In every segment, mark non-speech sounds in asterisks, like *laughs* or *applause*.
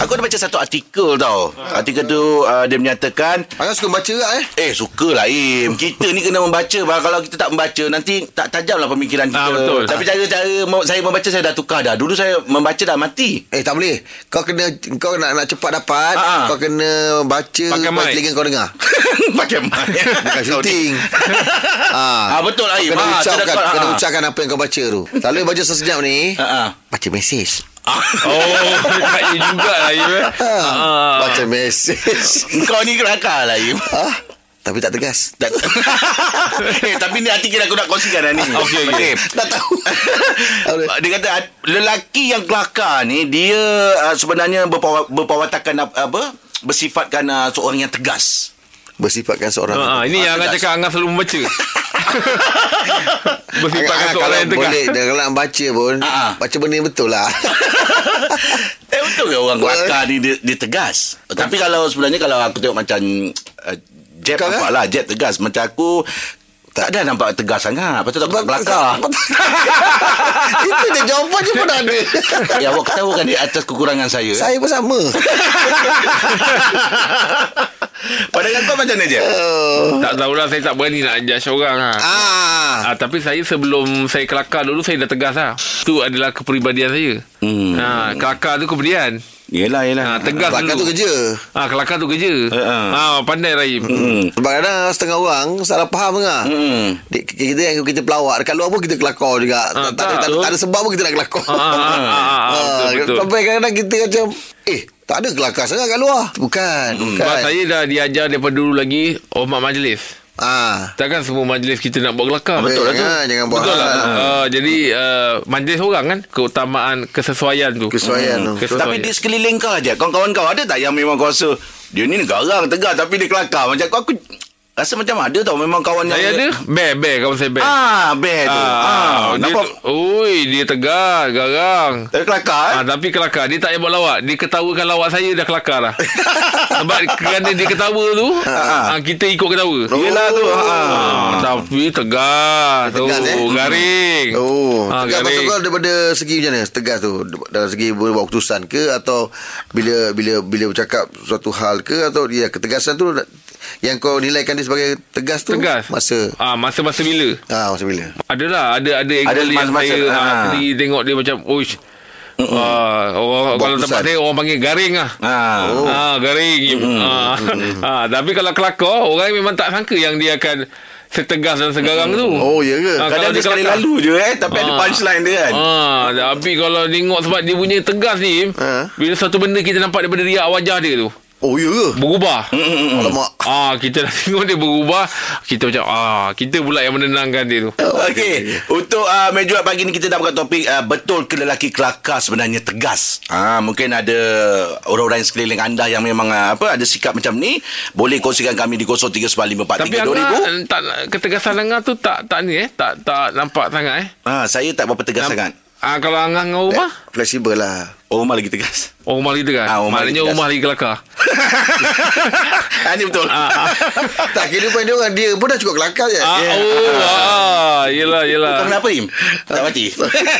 Aku ada baca satu artikel tau. Artikel tu uh, dia menyatakan Angah suka baca tak eh? Eh suka lah Im Kita ni kena membaca bah. Kalau kita tak membaca Nanti tak tajam lah pemikiran kita Ah, betul. Tapi cara-cara Saya membaca Saya dah tukar dah Dulu saya membaca dah mati Eh tak boleh Kau kena Kau nak nak cepat dapat Ha, ha. Kau kena baca Pakai mic. Telinga kau dengar *laughs* Pakai mic Bukan syuting *laughs* Ah, betul lah, Im. Kau kena Ah, ucapkan Kena ah. ucapkan apa yang kau baca tu Selalu baca sesejap ni Ha, ha. Baca mesej Oh, kat you juga lah you eh. Ah. Baca mesej Kau ni kelakar lah Im. Ah, Tapi tak tegas. Tak- *laughs* eh, tapi ni artikel aku nak kongsikan dah ni. Okey, okey. Tak tahu. *laughs* Dia kata ah, lelaki yang kelakar ni dia uh, sebenarnya berpawa, berpawatakan ap- apa? Bersifatkan uh, seorang yang tegas. Bersifatkan seorang Ah, ini yang Angah cakap Angah selalu membaca. *laughs* Bersifatkan Angah seorang kalau yang tegas. boleh dia Kalau nak baca pun ah. Baca benda yang betul lah *laughs* eh betul ke orang kelakar ni dia, dia tegas? Tapi kalau sebenarnya kalau aku tengok macam uh, Jeb nampak eh? lah Jeb tegas macam aku tak ada nampak tegas sangat. Lepas tu tak kelakar. *laughs* Itu je jawapan je pun ada *laughs* ya awak ketahukan di atas kekurangan saya. Saya pun sama *laughs* Pandangan kau macam mana Jeb? Tak tahulah saya tak berani nak judge orang lah. Ah, Ah, tapi saya sebelum saya kelakar dulu saya dah tegas lah. Itu adalah kepribadian saya. Hmm. Ha, kelakar tu kepribadian. Yelah yelah. Ha, tegas Kelakar dulu. tu kerja Ah, kelakar tu kerja. Ha. Ha, pandai Rahim. Hmm. Sebab kadang setengah orang salah faham kan. Hmm. Di- Kita yang kita pelawak dekat luar pun kita kelakar juga. Ah, tak, tak, ada, tak. tak, ada- tak ada sebab pun kita nak kelakar. Ah, ah, ah, ah, ah, *laughs* Ah, betul, betul. Sampai kadang-kadang kita macam eh tak ada kelakar sangat kat luar. Bukan, bukan. Sebab saya dah diajar daripada dulu lagi hormat majlis. Ah. Takkan semua majlis kita nak buat kelakar. betul lah tu. Jangan, jangan buat Betul lah. hal. Uh, jadi uh, majlis orang kan keutamaan kesesuaian tu. Kesesuaian tu. Kesesuaian. Tapi di sekeliling kau aja Kawan-kawan kau ada tak yang memang kau rasa Dia ni garang tegar Tapi dia kelakar Macam kau aku Rasa macam ada tau Memang kawan saya yang ada bear bear kawan saya bear. Ah Bear tu ah, Ah, dia, Nampak Oi, dia tegar, garang. Dia kelakar eh? Ah, tapi kelakar. Dia tak payah buat lawak. Dia ketawakan lawak saya Dah kelakar lah *laughs* Sebab kerana dia ketawa tu ah, Kita ikut ketawa. Yelah tu ah. ah, Tapi tegar. Tu, Tegas, eh? Garing. Oh, ah, tegas maksud kau daripada segi macam mana? Tegas tu? Dari segi buat keputusan ke? Atau bila bila bila bercakap suatu hal ke? Atau dia ketegasan tu yang kau nilaikan dia sebagai tegas tu Tegas masa ah, Masa-masa bila ah masa bila? Adalah Ada ada Ada angle yang masa-masa, saya ah. Sendiri tengok dia macam Uish Ah, orang Buat kalau tempat saya orang panggil garing ah. Ah. Oh. Ah, garing. Ah. ah, tapi kalau kelakar orang memang tak sangka yang dia akan setegas dan segarang tu. Oh, ya ke? Ah, Kadang kalau dia sekali kelakar. lalu je eh Tapi ada Ah. punchline dia kan Ah, tapi kalau tengok sebab dia punya tegas ni, Ah. bila satu benda kita nampak daripada riak wajah dia tu, Oh, ya ke? berubah. Alamak. Ah, kita dah tengok dia berubah, kita macam ah, kita pula yang menenangkan dia tu. Okey, untuk uh, meja pagi ni kita dah buka topik uh, betul ke lelaki kelakar sebenarnya tegas. Ah, mungkin ada orang-orang sekeliling anda yang memang uh, apa ada sikap macam ni, boleh kongsikan kami di 0395432000. Tapi tak ketegasan Angah tu tak tak ni eh, tak tak nampak sangat eh. Ah, saya tak berapa tegas Namp- sangat. Ah, kalau Angah dengan rumah, Fleksibel lah. Oh, rumah lagi tegas. oh, rumah lagi tegas. Ah, rumah Maknanya lagi tegas. rumah lagi kelakar. *laughs* ah, ni betul. ah, ah. tak kehidupan dia orang dia pun dah cukup kelakar je. Ah, Ya. oh, ah, yelah. Kau kenapa Im? Tak mati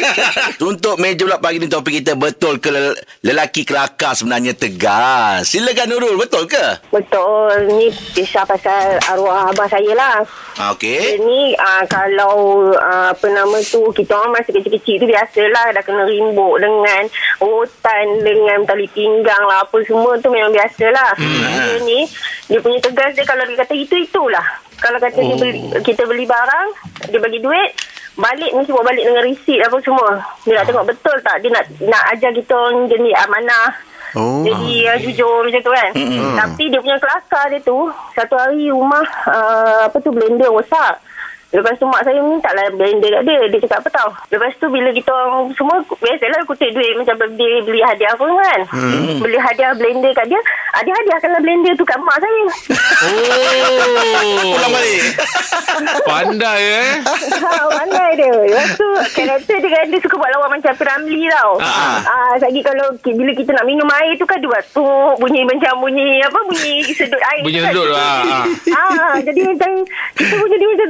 *laughs* Untuk meja pula pagi ni topik kita Betul ke lel- lelaki kelakar sebenarnya tegas Silakan Nurul Betul ke? Betul. Ni kisah pasal arwah abah saya lah. Ah, Dia Okey ni uh, kalau uh, apa nama tu kita orang masa kecil-kecil tu biasalah dah kena rimbuk dengan rotan dengan tali pinggang lah apa semua tu memang biasalah. Hmm. Dia ni dia punya tegas dia kalau dia kata itu itulah. Kalau kata oh. dia beli, kita beli barang dia bagi duit balik mesti bawa balik dengan resit apa semua. Dia nak tengok betul tak dia nak nak ajar kita jenis amanah. Oh. Jadi uh, jujur macam tu kan. Mm-hmm. Tapi dia punya kelakar dia tu satu hari rumah uh, apa tu blender rosak. Lepas tu mak saya minta lah blender kat dia. Dia cakap apa tau. Lepas tu bila kita orang semua biasalah kutip duit macam birthday beli hadiah pun kan. Hmm. Beli hadiah blender kat dia. Ah, dia hadiahkanlah blender tu kat mak saya. Oh. Pulang balik. *laughs* Pandai eh. ha, pandai dia. Lepas tu karakter dia kan dia suka buat lawak macam Piramli tau. Ah. Ah, lagi kalau ki- bila kita nak minum air tu kan dia batuk bunyi macam bunyi apa bunyi sedut air. Bunyi tu kan. sedut ah, ah. Ah, jadi macam kita pun jadi macam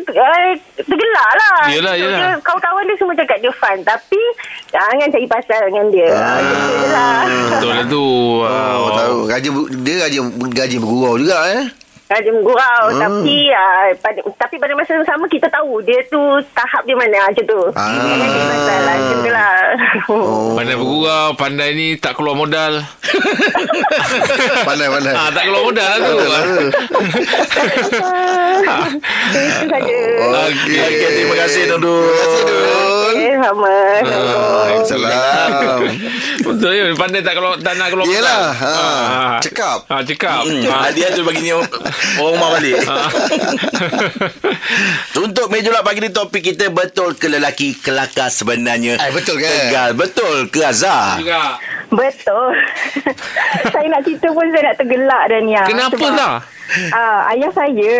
tergelak lah. Yelah, So, yelah. Dia, kawan-kawan dia semua cakap dia fun. Tapi jangan cari pasal dengan dia. Ah. Je lah. Betul lah tu. Oh, tahu. Gaji dia gaji gaji bergurau juga eh. Raja menggurau Tapi uh, pada, Tapi pada masa yang sama Kita tahu Dia tu Tahap dia mana Macam tu Ah. Lah Macam tu lah Oh. Pandai bergurau Pandai ni tak keluar modal *laughs* Pandai pandai. ah, Tak keluar modal lah tu *laughs* Itu saja Okey. Okey, terima kasih Nurul. Terima kasih. Eh sama Ah, Salam. Betul ya Pandai tak keluar Tak nak keluar modal Yelah. Ha. Ah. Cekap. Ah, cekap Hmm, ah. hadiah tu bagi ni orang rumah balik. *laughs* *laughs* Untuk meja pula pagi ni topik kita betul ke lelaki kelakar sebenarnya? Eh, betul ke? Tegal. Betul ke Azhar? Juga Betul *laughs* Saya nak cerita pun Saya nak tergelak dah ni ah. Kenapa Sebab, lah? Ah, Ayah saya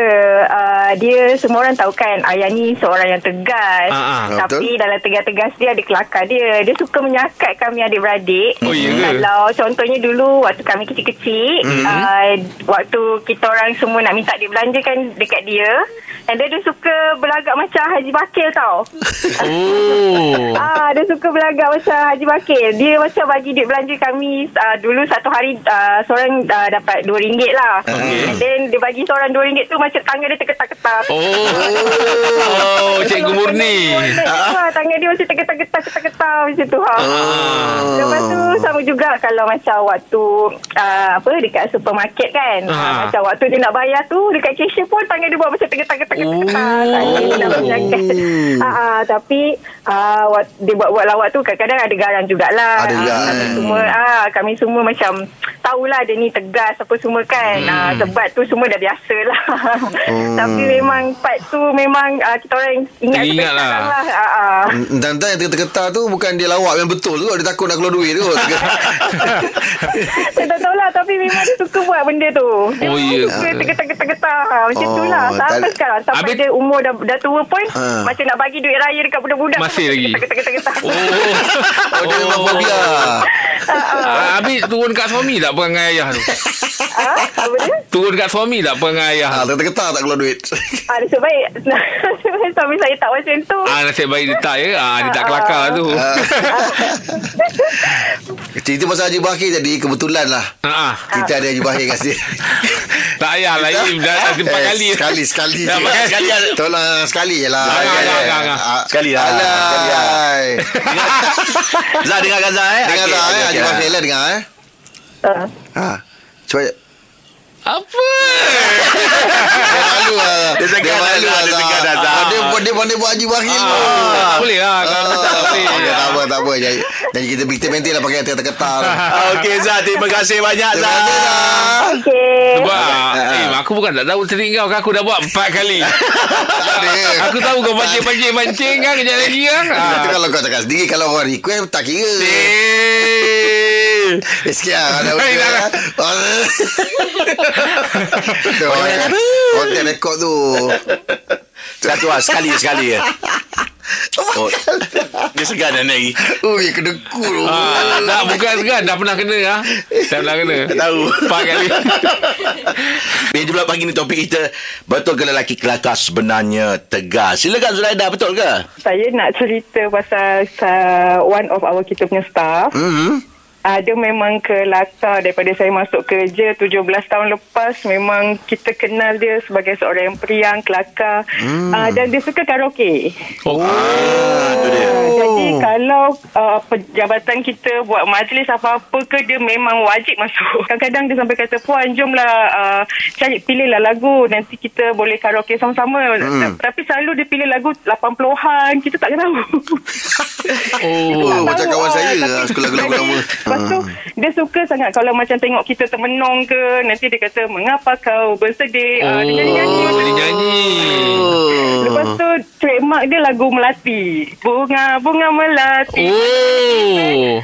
uh, Dia Semua orang tahu kan Ayah ni seorang yang tegas Ah, ah. Tapi Betul. dalam tegas-tegas dia Ada kelakar dia Dia suka menyakat kami adik-beradik Oh, ya ke? Kalau contohnya dulu Waktu kami kecil-kecil Mhm. uh, Waktu kita orang semua Nak minta dia belanja kan Dekat dia And then dia suka Berlagak macam Haji Bakil tau Oh *laughs* Ah, dia suka berlagak macam Haji Bakir. Dia macam bagi duit belanja kami uh, dulu satu hari uh, seorang uh, dapat RM2 lah. Okey. And then dia bagi seorang RM2 tu macam tangan dia tergetar-getar. Oh Oh Cikgu Murni Ha, tangan dia macam tergetar-getar tergetar macam tu ha. Ah. Lepas tu sama juga kalau macam waktu uh, apa dekat supermarket kan. Ah. Uh, macam waktu dia nak bayar tu dekat cashier pun tangan dia buat macam. Oh. Tangan dia nak menjaga. *laughs* Ah, ah, tapi uh, dia buat-buat lawak tu kadang-kadang ada garang jugalah. Ada juga, Ah, kami semua ah kami semua macam tahulah dia ni tegas apa semua kan. Hmm. Ah, sebab tu semua dah biasa lah. Oh. *laughs* tapi memang part tu memang uh, kita orang ingat sampai lah. lah. Ah, ah. Dan yang tergetar tu bukan dia lawak yang betul tu. Dia takut nak keluar duit tu. *laughs* Saya tak tahu lah Tapi memang dia suka buat benda tu Dia Oh, ya. suka tergetar-getar Macam Oh, tu lah Sampai tak- sekarang Sampai Habis- dia umur dah, dah tua pun Ah. Macam nak bagi duit raya Dekat budak-budak Masih lagi? Tergetar-getar Oh Oh, dia memang fobia. Ah, Habis turun kat suami tak perangai ayah tu ha? *laughs* Apa dia? Turun kat suami tak perangai ayah Ha, tergetar tak keluar duit. Ah, *laughs* nasib baik Suami saya tak macam tu Ah nasib baik dia tak ya. Ah dia tak kelakar tu. Ah. *laughs* Cerita pasal Haji Bahir tadi kebetulan lah. Ha ah. Kita ada Haji Bahir kat sini. Tak payah lah Im dah dah empat Eh, kali. Sekali Sekali Dah je. empat kali. Tolong sekali je lah Jangan, jangan, jangan. Ah, Sekali lah. Sekali lah. Alai Zah dengarkan Zah eh. Dengar tak eh Haji. Bahir lah dengar eh Ah. Ha Cuba Apa? Dia malu lah Dia segan Dia dah, malu lah Dia segan dah. Ah, Dia dia pandai buat Haji Bahir tu Ah, boleh lah kalau tak boleh. Okey, tak apa, tak apa. Jadi, jadi kita kita maintain lah pakai ketar-ketar. *laughs* Ah, Okey Zah, terima kasih banyak Terima Zah. kasih, Zah. Okay Sebab Ah. eh, aku bukan tak tahu trik kau kan aku dah buat empat kali. *laughs* Aku tahu kau pancing-pancing pancing kan kejap lagi kan. Itu Ah. kalau kau cakap sendiri Kalau orang request Tak kira Eh. Eh sikit lah Ada Eh, *laughs* dah, dah. Konten rekod tu Satu lah, sekali sekali ya. Oh, dia segan dah naik. Ui kedeku tu Ah, tak bukan kan dah pernah kena ah. Dah pernah kena. Tak tahu. Empat kali. Meja pula pagi ni topik kita Betul ke lelaki kelakar sebenarnya tegas Silakan Zuraida betul ke? Saya nak cerita pasal uh, One of our kita punya staff hmm. Uh, dia memang kelakar daripada saya masuk kerja 17 tahun lepas memang kita kenal dia sebagai seorang yang periang, kelakar hmm. uh, dan dia suka karaoke. Oh. Ah, tu dia. Uh, jadi kalau uh, pejabatan kita buat majlis apa-apa ke dia memang wajib masuk. Kadang-kadang dia sampai kata puan jomlah uh, cari pilihlah lagu nanti kita boleh karaoke sama-sama. Hmm. Tapi selalu dia pilih lagu 80-an kita tak tahu. *laughs* Oh. Oh, macam tahu, kawan ah, saya lah Suka lagu-lagu lama *laughs* Lepas tu Dia suka sangat Kalau macam tengok kita termenung ke Nanti dia kata Mengapa kau bersedih Oh, Ah, Dia nyanyi-nyanyi macam dia tu. nyanyi. Lepas tu Trademark dia lagu Melati Bunga-bunga Melati Oh.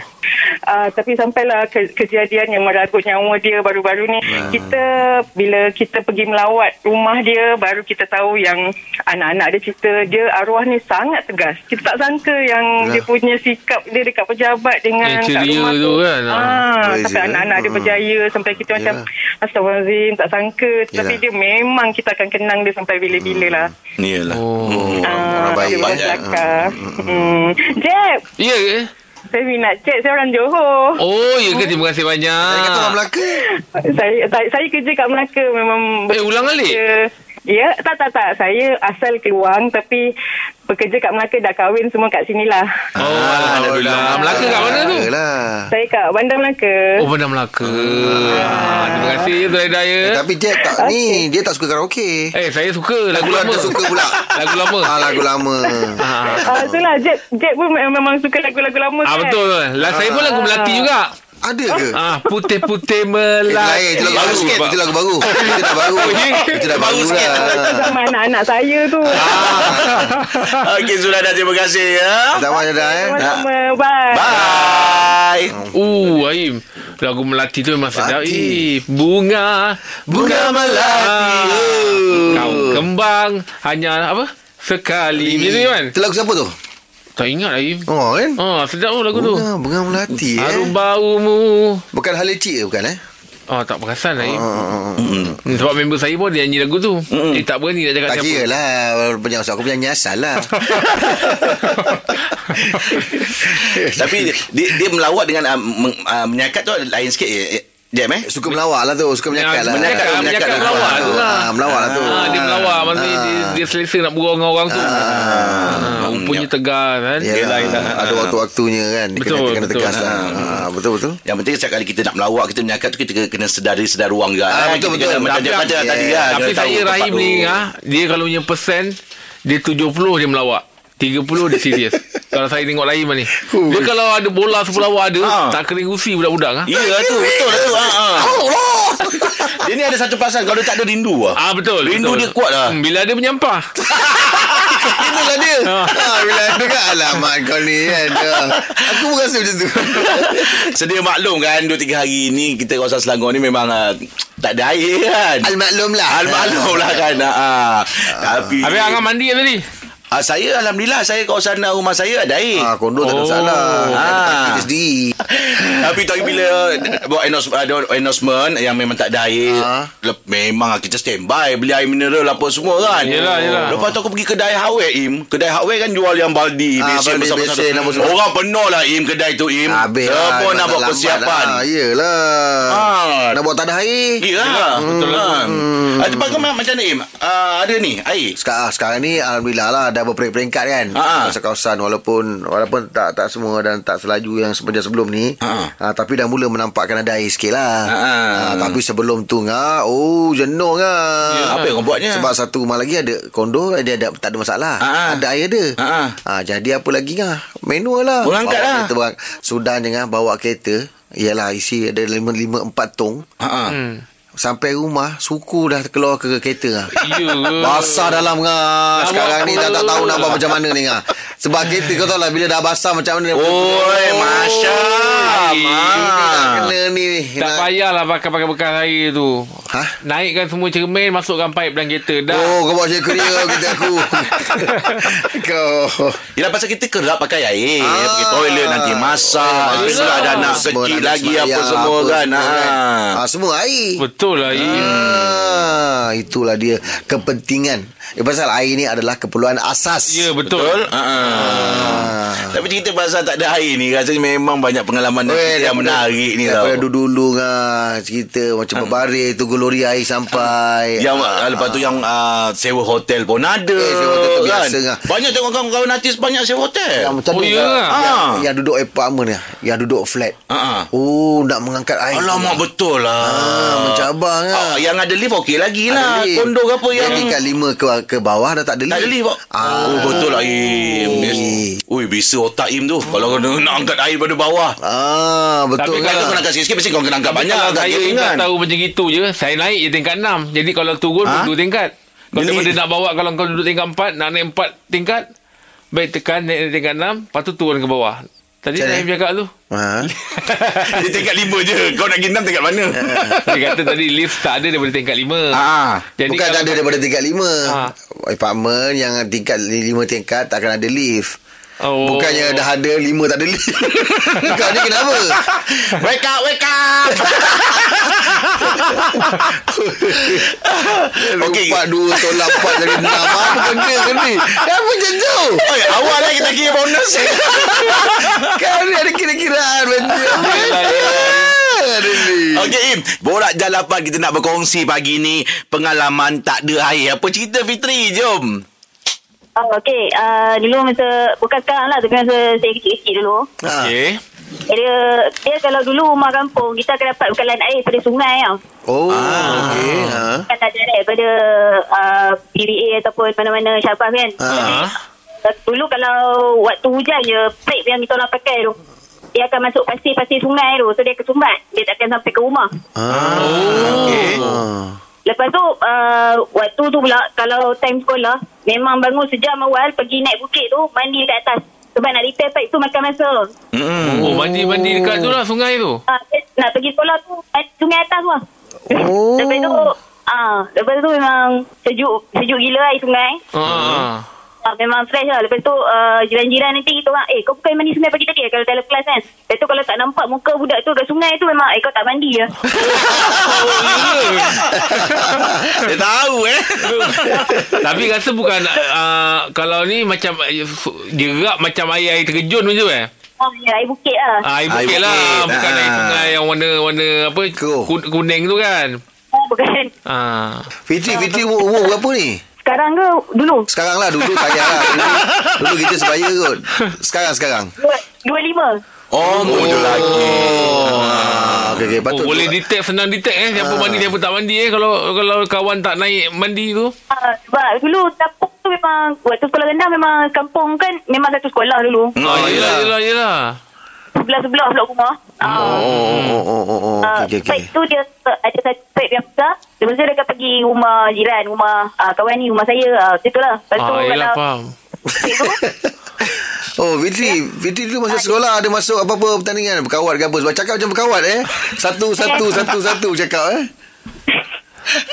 Uh, tapi sampailah ke- kejadian yang meragut nyawa dia baru-baru ni. Ah. Kita bila kita pergi melawat rumah dia baru kita tahu yang anak-anak dia cerita dia arwah ni sangat tegas. Kita tak sangka yang dia punya sikap dia dekat pejabat dengan Yang kat rumah tu kan. Ah, Beza, sampai eh? anak-anak dia Hmm. berjaya sampai kita macam astagfirullahalazim tak sangka tapi Yalah. dia memang kita akan kenang dia sampai bila-bila lah. Iyalah. Oh. Hmm. Ah, orang baik, eh? kelakar. Hmm. Jeb, Ya ke? saya minat Jeb. Saya orang Johor. Oh, ya ke? Terima kasih banyak. Saya kata orang Melaka. Saya, saya saya kerja kat Melaka memang Eh, ulang alik? Ya, tak tak tak. Saya asal Keluang tapi bekerja kat Melaka dah kahwin semua kat sinilah. Oh, Alhamdulillah. Melaka kat mana tu? Saya kat Bandar Melaka. Oh, Bandar Melaka. Ah, terima kasih, Tuan Hidayah. Eh, tapi Jack tak ni Dia tak suka karaoke Eh, saya suka lagu lama. Dia suka pula *laughs* Lagu lama. ah, Lagu lama Ah, Ah, itulah Jeb, Jeb pun memang suka lagu-lagu lama ah kan. betul. Lah saya pun lagu Melati juga. Ada ke? Ah, putih-putih Eh, melati. lain Itu lagu baru sikit Itu lagu baru *laughs* Itu dah baru Itu dah baru sikit. lah Sama anak-anak saya tu. *laughs* Okey, Zurada terima kasih ya. Tak mahu dah eh Sama-sama. Bye. Bye. Uh, Aim. Lagu Melati tu memang sedap. Melati. Eh, bunga. Bunga melati. Ah, Kau kembang. Hanya apa? Sekali. Tu kan? Itu lagu siapa tu? Tak ingat Aim. Oh kan Ah, sedap tu lagu tu. Bunga Bunga melati eh Harum baumu. Bukan Halecik ke bukan eh Oh, tak perasan Aim. Ah, Hmm, Sebab member saya pun dia nyanyi lagu tu. Eh, tak berani nak cakap Tak siapa. kira lah Penyanyi aku penyanyi asal lah *laughs* Tapi dia, dia melawat dengan uh, meng, uh, menyakat tu lain sikit eh, Jam eh. Suka melawak lah tu Suka menyakat lah. Menyakat, Menyakat, menyakat, menyakat melawak tu. lah. Ah, Melawak lah tu. Ah, dia melawak. Maksudnya dia, dia selesa nak bergurau dengan orang tu. Ah, Rumpanya tegar kan? Yelah, Yelah, ada waktu-waktunya kan? Dia Betul, kena, tegas lah. Ah, Betul-betul Yang penting setiap kali kita nak melawak Kita menyakat tu Kita kena sedari sedar ruang juga Ah, eh. betul, Kita betul. kena Macam tadi kan Tapi saya Rahim ni ah, Dia kalau punya persen Dia 70 dia melawak 30 dia serius *laughs* Kalau saya tengok Rahim ni Dia kalau ada bola sepulawak ada Ah. Tak kering usi budak-budak ah. Ya tu. Betul lah tu. Ha, ha. Dia ni ada satu perasaan Kalau dia tak ada rindu lah Ah betul Rindu betul. dia kuat lah. Bila ada menyampah. *laughs* Inilah dia. Ha, Bila ada kan Alamak kau ni kan Aku pun rasa macam tu. *laughs* Sedia maklum kan 2-3 hari ni Kita kawasan Selangor ni memang uh, Tak ada air kan. Al-maklum lah. Al-maklum lah kan ha. Tapi Habis Angah mandi kan tadi Ah, saya Alhamdulillah Saya kawasan rumah saya ada air Ah, kondo tak ada Oh. masalah Ah. Kita sendiri *laughs* Tapi tapi bila buat endos, ada endorsement yang memang tak ada air, Ha? memang kita standby beli air mineral apa semua kan. Yelah, yelah. Lepas tu aku pergi kedai hardware Im. Kedai hardware kan jual yang baldi, besen baldi, besar-besar. apa. Orang penuh lah Im kedai tu Im. Habis lah Semua memang nak buat lambat persiapan. lah. Yelah Ah. Nak buat tak ada air Ya. Betul lah. Hmm. Ah, tempat kau ma- macam mana Im? Ah, ada ni air. sekarang, sekarang ni Alhamdulillah lah Dah berperingkat kan Ha. Kawasan-kawasan Walaupun Walaupun tak tak semua Dan tak selaju yang sepanjang sebelum ni Ha. ha, Tapi dah mula menampakkan ada air sikit lah Ha. ha, Tapi sebelum tu ngah, Oh jenuh ngah. Ya, apa yang kau buatnya? Sebab satu rumah lagi ada kondo Dia ada tak ada masalah Ha. Ada air ada Ha. ha, Jadi apa lagi ngah? Manual lah Berangkat lah. Sudan dengan bawa kereta Ialah isi ada lima, lima empat tong Ha. hmm. Sampai rumah Suku dah keluar ke kereta ke Basah dalam ngah. Sekarang ni dah tak tahu nak buat macam mana ni ngah. Sebab kereta kau tahu lah bila dah basah macam mana. Oi, Masya. Oi. Kena ni. Tak nak- payahlah pakai-pakai bekas air tu Ha? Naikkan semua cermin Masukkan pipe dalam kereta Dah Oh, kau buat macam kerja kereta aku. *laughs* kau. Yelah pasal kita kerap pakai air Ah. Pergi toilet nanti masak Lepas tu yelah. ada anak Semua kecil nak lagi Apa sembahyang, semua apa kan semua ah. Ah, semua air. Betul lah Im. Ah, itulah dia kepentingan. Eh, pasal air ni adalah keperluan asas. Ya betul, Betul ah. ah. *laughs* Tapi cerita pasal tak ada air ni Rasanya memang banyak pengalaman dan cerita yang menarik ni tau Daripada dulu-dulu ngah, cerita macam berbaris tu gelori air sampai. yang ah, lepas tu yang ah, sewa hotel pun ada Eh, sewa hotel tu kan? biasa kan? Banyak tengok kawan-kawan artis banyak sewa hotel Yang macam Oh, ni ya kan? ke? yang, Ah. yang duduk apartment ni Yang duduk flat Ah, ah. Oh nak mengangkat air Alamak betul lah ah, Mencabar kan ah, Yang ada lift okey lagi lah Ada lift. Kondo ke apa yang Yang tingkat lima ke, ke bawah dah tak ada lift Tak ada lift. Ah. Oh betul lah Yes. Ui bisa otak Im tu Kalau kau nak angkat air pada bawah Ah betul Tapi kan Kalau kau nak angkat sikit-sikit Mesti kau kena angkat banyak Kalau angkat saya tak kan tahu macam itu je Saya naik je tingkat 6 Jadi kalau turun Ha? ha? 2 tingkat Kalau Jadi- daripada nak bawa Kalau kau duduk tingkat 4 Nak naik 4 tingkat Baik tekan naik tingkat 6 Lepas tu turun ke bawah Tadi Naim mana? cakap tu. Ha? *laughs* Dia tingkat lima je. Kau nak pergi enam tingkat mana? *laughs* Dia kata tadi lift tak ada daripada tingkat lima. Ah. Jadi Bukan kalau ada daripada tingkat lima. Ha. Apartment yang tingkat lima tingkat tak akan ada lift. Oh. Bukannya dah ada lima tak ada lift. Kau ni kenapa? *laughs* Wake up, wake up. *laughs* Okey. Empat dua tolak empat jadi enam. Apa benda ke ni? Apa macam tu? Oi, awal lagi kita kira bonus. *laughs* Kan ni ada kira-kiraan benda. Ni. Okey, Im. Borak jalapan kita nak berkongsi pagi ni. Pengalaman tak ada air. Apa cerita Fitri? Jom. Oh, okey. Uh, dulu masa, bukan sekarang lah. Tapi masa saya kecil-kecil dulu. Ha. Okey. Dia, dia kalau dulu rumah kampung, kita akan dapat bekalan air daripada sungai tau. Oh, okey. Ha. Kan tak ada daripada uh, PBA ataupun mana-mana syabas kan. Ha. Uh, dulu kalau waktu hujan je, pipe yang kita orang pakai tu, dia akan masuk pasir-pasir sungai tu. So dia akan sumbat. Dia tak akan sampai ke rumah. Ah. Okey. Ah. Lepas tu, uh, waktu tu pula, kalau time sekolah, memang bangun sejam awal, pergi naik bukit tu, mandi dekat atas. Sebab nak repair pipe tu makan masa. Hmm. Oh, mandi-mandi dekat tu lah sungai tu. Uh, nak pergi sekolah tu, sungai atas tu lah. Oh. lepas tu, ah, lepas tu memang sejuk, sejuk gila air sungai. Ha. Ah, memang fresh lah. Lepas tu uh, jiran-jiran nanti kita orang, eh kau bukan mandi sungai pagi tadi eh, kalau dalam kelas kan. Lepas tu kalau tak nampak muka budak tu kat sungai tu memang, eh kau tak mandi ya. *laughs* Dia tahu eh. *laughs* Tapi rasa bukan uh, kalau ni macam uh, jerak macam air-air terjun macam tu eh. Oh, ya, air bukit lah. Ah, air Air bukit lah bukit. Bukan Ah. air sungai yang warna-warna apa kuning tu kan Oh, bukan. ah. Fitri, Fitri umur, umur berapa ni? Sekarang ke dulu? Sekarang lah, dulu tak payah lah. *laughs* Dulu, dulu kita sebaya kot. Sekarang, sekarang. Dua, dua lima. Oh, muda lagi. Ah, okey, okey. Oh, Patut boleh detect senang detect eh siapa mandi siapa tak mandi eh kalau kalau kawan tak naik mandi tu. Ah, sebab dulu kampung tu memang, waktu sekolah rendah memang kampung kan, memang satu sekolah dulu. Oh, Ah, yelah yelah. yelah yelah. Sebelah-sebelah blok rumah. Ah. Oh, oh, oh, oh, oh. Okey, okey. Pipe tu dia uh, ada satu pipe yang besar. Lepas tu dia akan pergi rumah jiran, rumah uh, kawan ni, rumah saya. Uh, macam tu lah. Lepas tu Ah, yelah kalau faham. *laughs* Oh, Fitri, Fitri dulu masa sekolah ada masuk apa-apa pertandingan berkawat ke apa? Sebab cakap macam berkawat eh. Satu, *laughs* satu, satu, satu cakap eh.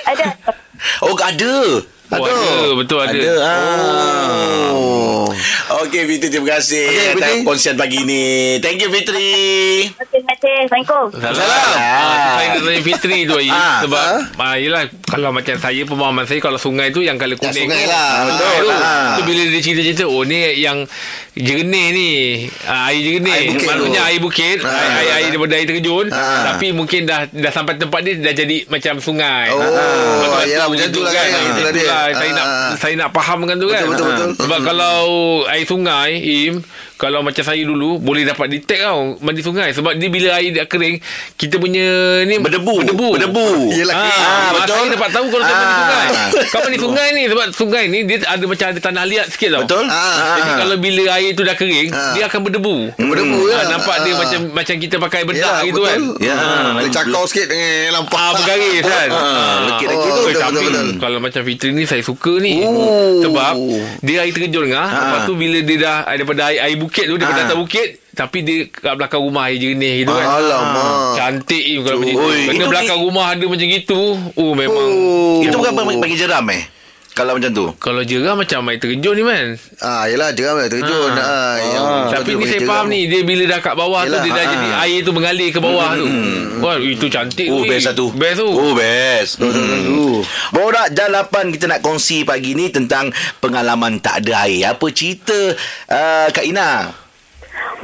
ada. *laughs* Oh, ada. Oh, ada betul ada. Ada. Ah. Oh. Okey, Fitri terima kasih Okey, atas kongsian pagi ni. Thank you, Fitri. Terima kasih. Assalamualaikum. Salam. Ah, saya nak tanya Fitri tu. Ah. Sebab ah. yelah kalau macam saya pemahaman saya kalau sungai tu yang kala Yang kuning sungai tu. lah. Ah, Betul. tu. Ah. Tu bila dia cerita-cerita oh ni yang jernih ni. Ah, air jernih. Air bukit Maksudnya tu. air bukit, Ah. air, air, air daripada air terjun. Ah. Tapi mungkin dah dah sampai tempat dia dah jadi macam sungai. Oh, yelah, tu macam tu lah kan. kan. Ah, Itulah dia. Saya nak Ah. saya nak fahamkan tu kan. Betul, betul, betul. Sebab kalau air sungai Im kalau macam saya dulu boleh dapat detect tau mandi sungai sebab dia bila air dah kering kita punya ni Berdebu. berdebu Berdebu. Yelah. Ah, Ah, betul. Saya dapat tahu kalau saya mandi Ah. sungai. Kau mandi sungai ni sebab sungai ni dia ada macam ada tanah liat sikit tau. Betul? Ah. Jadi kalau bila air tu dah kering, Ah. dia akan berdebu. Berdebu Ah, lah. nampak dia macam macam kita pakai bedak gitu betul. kan. Ya. Dia cakau sikit dengan lampak. Ah bergaris kan. Tu. Oh, tapi kalau macam Fitri ni saya suka ni. Oh. Sebab dia air terjun ngah. Ah. Lepas tu bila dia dah daripada air, air bukit tu daripada Ah. atas bukit tapi dia kat belakang rumah air jernih gitu kan. Alamak. Cantik im kalau macam tu. Kena belakang di- rumah ada macam gitu. Oh memang. Oh. Itu bukan bagi jeram eh? Kalau macam tu. Kalau jerah macam air terjun ni man. Ah, yelah, jeram lah terjun. Ah. yang Tapi betul ni saya faham ni Dia bila dah kat bawah Yelah, tu Dia dah ah. jadi Air tu mengalir ke bawah tu Wah itu cantik Oh, tu best lah tu. Best tu Oh, best. Hmm. Borak jalapan kita nak kongsi pagi ni tentang pengalaman tak ada air. Apa cerita uh, Kak Ina?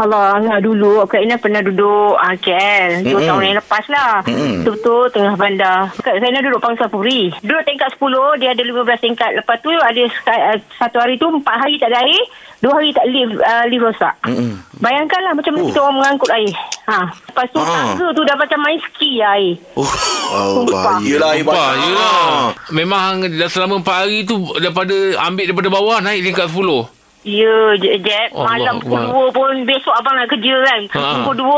Allah, Angah dulu Kak Ina pernah duduk uh, KL Dua Mm-mm. tahun yang lepas lah Mm-mm. Betul-betul tengah bandar Kak Zainal duduk Pangsa Puri Duduk tingkat 10 Dia ada 15 tingkat Lepas tu ada uh, Satu hari tu Empat hari tak ada air Dua hari tak lift uh, Lift rosak Mm-mm. Bayangkanlah macam mana Oh. kita orang mengangkut air ha. Lepas tu Ah. tangga tu dah macam main ski lah air Oh, Sumpah. bahaya. Yelah, air banyak. yelah. Memang dah selama 4 hari tu daripada ambil daripada bawah naik tingkat 10. Ya, Jeb. Allah Malam pukul Akbar. 2 pun besok abang nak kerja kan. Ha. Pukul 2,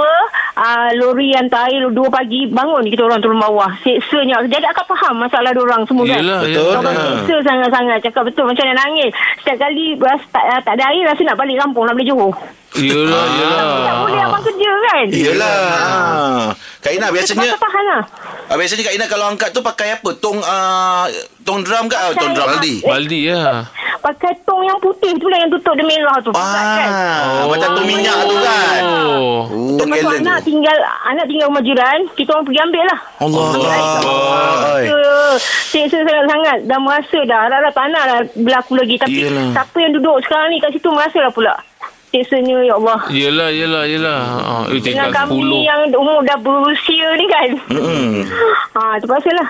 uh, lori hantar air 2 pagi bangun kita orang turun bawah. Seksanya. Jadi akak faham masalah orang semua kan. Yelah, Betul. yelah. Orang Ha. seksa sangat-sangat. Cakap betul macam nak nangis. Setiap kali rasa tak, tak ada air rasa nak balik kampung, nak balik Johor. Yelah, yelah. Tak boleh abang kerja kan. Yelah. Ah. Kak Ina biasanya tahan lah. ah, biasanya Kak Ina kalau angkat tu pakai apa? Tong uh, tong drum ke? Oh, tong drum. Baldi. Baldi ya. Pakai tong yang putih tu lah yang tutup dia merah tu. kan? Ah, macam tong minyak tu kan. Oh. Tong Lepas tu anak tu. tinggal anak tinggal rumah jiran, kita orang pergi ambil lah. Allah. Allah. Seksa sangat-sangat Dah merasa dah tak nak lah Berlaku lagi Tapi Yelah. Siapa yang duduk sekarang ni Kat situ merasa lah pula Seksanya ya Allah Yelah, yelah, yelah. Ah, eh, Dengan kami 10. yang umur dah berusia ni kan Hmm. ha, Terpaksa lah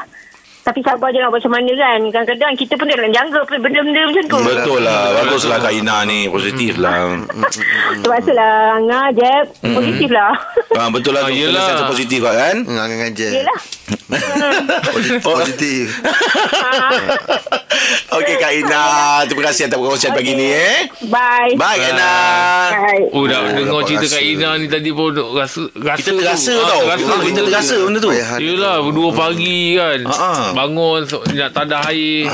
Tapi sabar je nak macam mana kan Kadang-kadang kita pun dalam jangka Benda-benda macam tu Betul lah. Baguslah Kak Ina ni. Positif lah. *laughs* Terpaksa lah Angah Jeb Positif lah *laughs* Ah, betul lah. Ah, tu. yelah. Sense positif lah kan. Hmm, Angan je. Yelah Positif. *laughs* Okey Kak Ina. Terima kasih atas perkongsian pagi ni eh. Bye Bye Kak Ina. Bye Oh, dah Oh, dengar cerita rasa. Kak Ina ni tadi pun rasa, rasa Kita terasa tu. Tau. terasa. Ah, Kita terasa benda tu. Yelah Dua pagi kan Ha, ha. Bangun so- Nak tadah air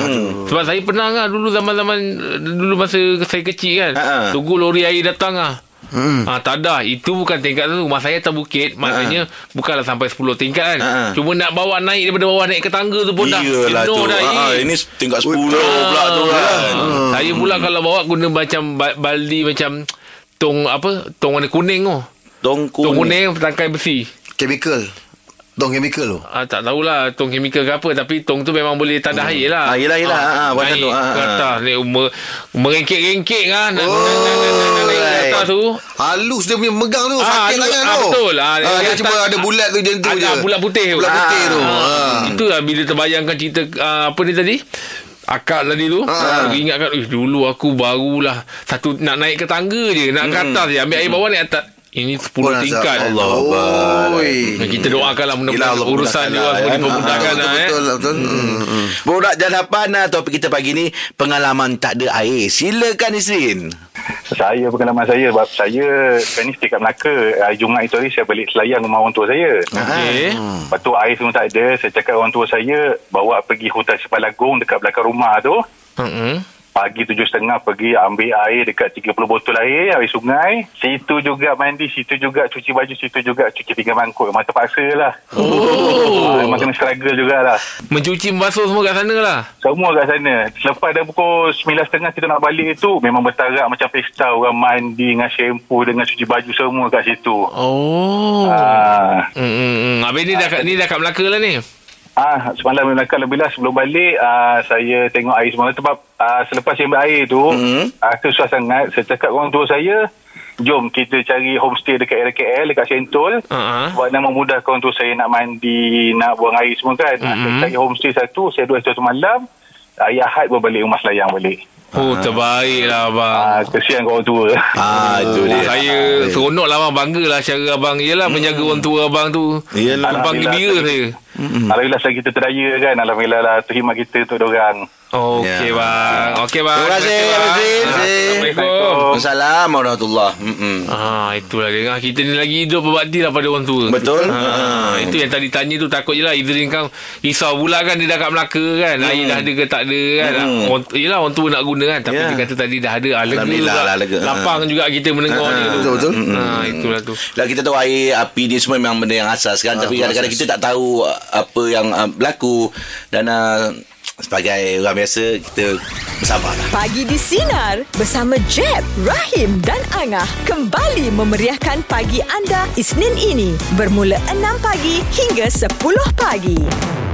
Sebab saya pernah lah Dulu zaman-zaman Dulu masa saya kecil kan Ha, ha. Tunggu lori air datang lah Hmm. Ha, tadah Itu bukan tingkat tu Rumah saya atas bukit Maknanya Bukanlah sampai 10 tingkat kan Ha, ha. Cuma nak bawa naik Daripada bawah naik ke tangga tu pun dah Iyalah tu. Dah Ah, air ini tingkat 10 pula tu kan. Ah. Saya pula kalau bawa Guna macam ba- Baldi macam Tong apa Tong warna kuning tu Tong Tong kuning. kuning Tangkai besi Chemical. Tong chemical tu. Ah, tak tahulah tong kimia ke apa tapi tong tu memang boleh tadah air lah. Ah, yelah, yelah. Ah, buat naik satu. Ah, ke ah. atas ni mer- merengkek-rengkek kan. Oh, nak, naik atas tu. Halus dia punya megang tu. Ah, Sakit tangan Ah, tu. betul. Ah, Ah, dia dia cuma ada bulat tu tu je. Ada bulat putih tu. Bulat putih tu. Ah, Ah. Itulah bila terbayangkan cerita ah, apa ni tadi? Akak tadi tu Ah. ah. Ingatkan Dulu aku barulah Satu nak naik ke tangga je Nak ke atas je Ambil air bawah naik atas Ini 10 Oh, tingkat Allah Akbar. Oi. Kita doakanlah Mudah-mudahan Allah urusan dia lah, Semua kan? dipermudahkan Betul, lah eh. betul, betul. Hmm, hmm. Borak Jalapan ah, topik kita pagi ni pengalaman tak ada air. Silakan Isrin. Saya pengalaman saya sebab saya sekarang ni setiap Melaka hari Jumaat itu hari saya balik selayang rumah orang tua saya. Okey. Lepas tu air semua tak ada. Saya cakap orang tua saya bawa pergi hutan Sepalagung dekat belakang rumah tu. Hmm. Pagi tujuh setengah pergi ambil air dekat 30 botol air, air sungai. Situ juga mandi, situ juga cuci baju, situ juga cuci pinggan mangkuk. Memang terpaksa lah. Oh. Ah, memang kena struggle jugalah. Mencuci membasuh semua kat sana lah. Semua kat sana. Selepas dah pukul 9.30 kita nak balik tu, memang bertarak macam pesta. Orang mandi dengan shampoo, dengan cuci baju semua kat situ. Oh. Ah, Hmm, hmm, hmm. Habis ni dah kat, ni dah kat Melaka lah ni. Ah semalam Melaka Alhamdulillah sebelum balik ah, saya tengok air semua sebab ah, selepas saya ambil air tu Mhm. ah, susah sangat saya cakap orang tua saya jom kita cari homestay dekat area KL dekat Sentul Uh-huh. sebab nak memudahkan orang tua saya nak mandi nak buang air semua kan mm-hmm. saya cari homestay satu saya duduk satu malam hari Ahad baru balik rumah selayang balik Oh, terbaik lah abang. ah, kesian kau orang tua Ah, itu dia. Saya seronok lah abang Bangga lah cara abang Yelah menjaga orang tua abang tu Yelah. Tumpang gembira saya Alhamdulillah selagi kita teraya kan Alhamdulillah lah tu hikmat kita untuk orang Okey Ya. bang Okey bang Terima kasih, Abang Zin. Assalamualaikum Assalamualaikum warahmatullahi Mm-mm. Ah, itulah dia kan. Kita ni lagi hidup berbakti lah pada orang tua. Betul. Ah, itu yang tadi tanya tu takut je lah. Idrin kan risau pula kan dia dah kat Melaka kan. Air dah ada ke tak ada kan. Hmm. Orang, yelah orang tua nak guna kan. Tapi Ya. dia kata tadi dah ada. Ah, lega Alhamdulillah lah, lega. Lapang juga kita mendengarnya tu. Betul, betul. Ah, itulah tu. Lah kita tahu air api ni semua memang benda yang asas kan Ah, tapi kadang-kadang kita tak tahu apa yang uh, berlaku dan uh, sebagai orang biasa kita bersabarlah. Pagi di Sinar bersama Jeb, Rahim dan Angah kembali memeriahkan pagi anda Isnin ini bermula 6 pagi hingga 10 pagi.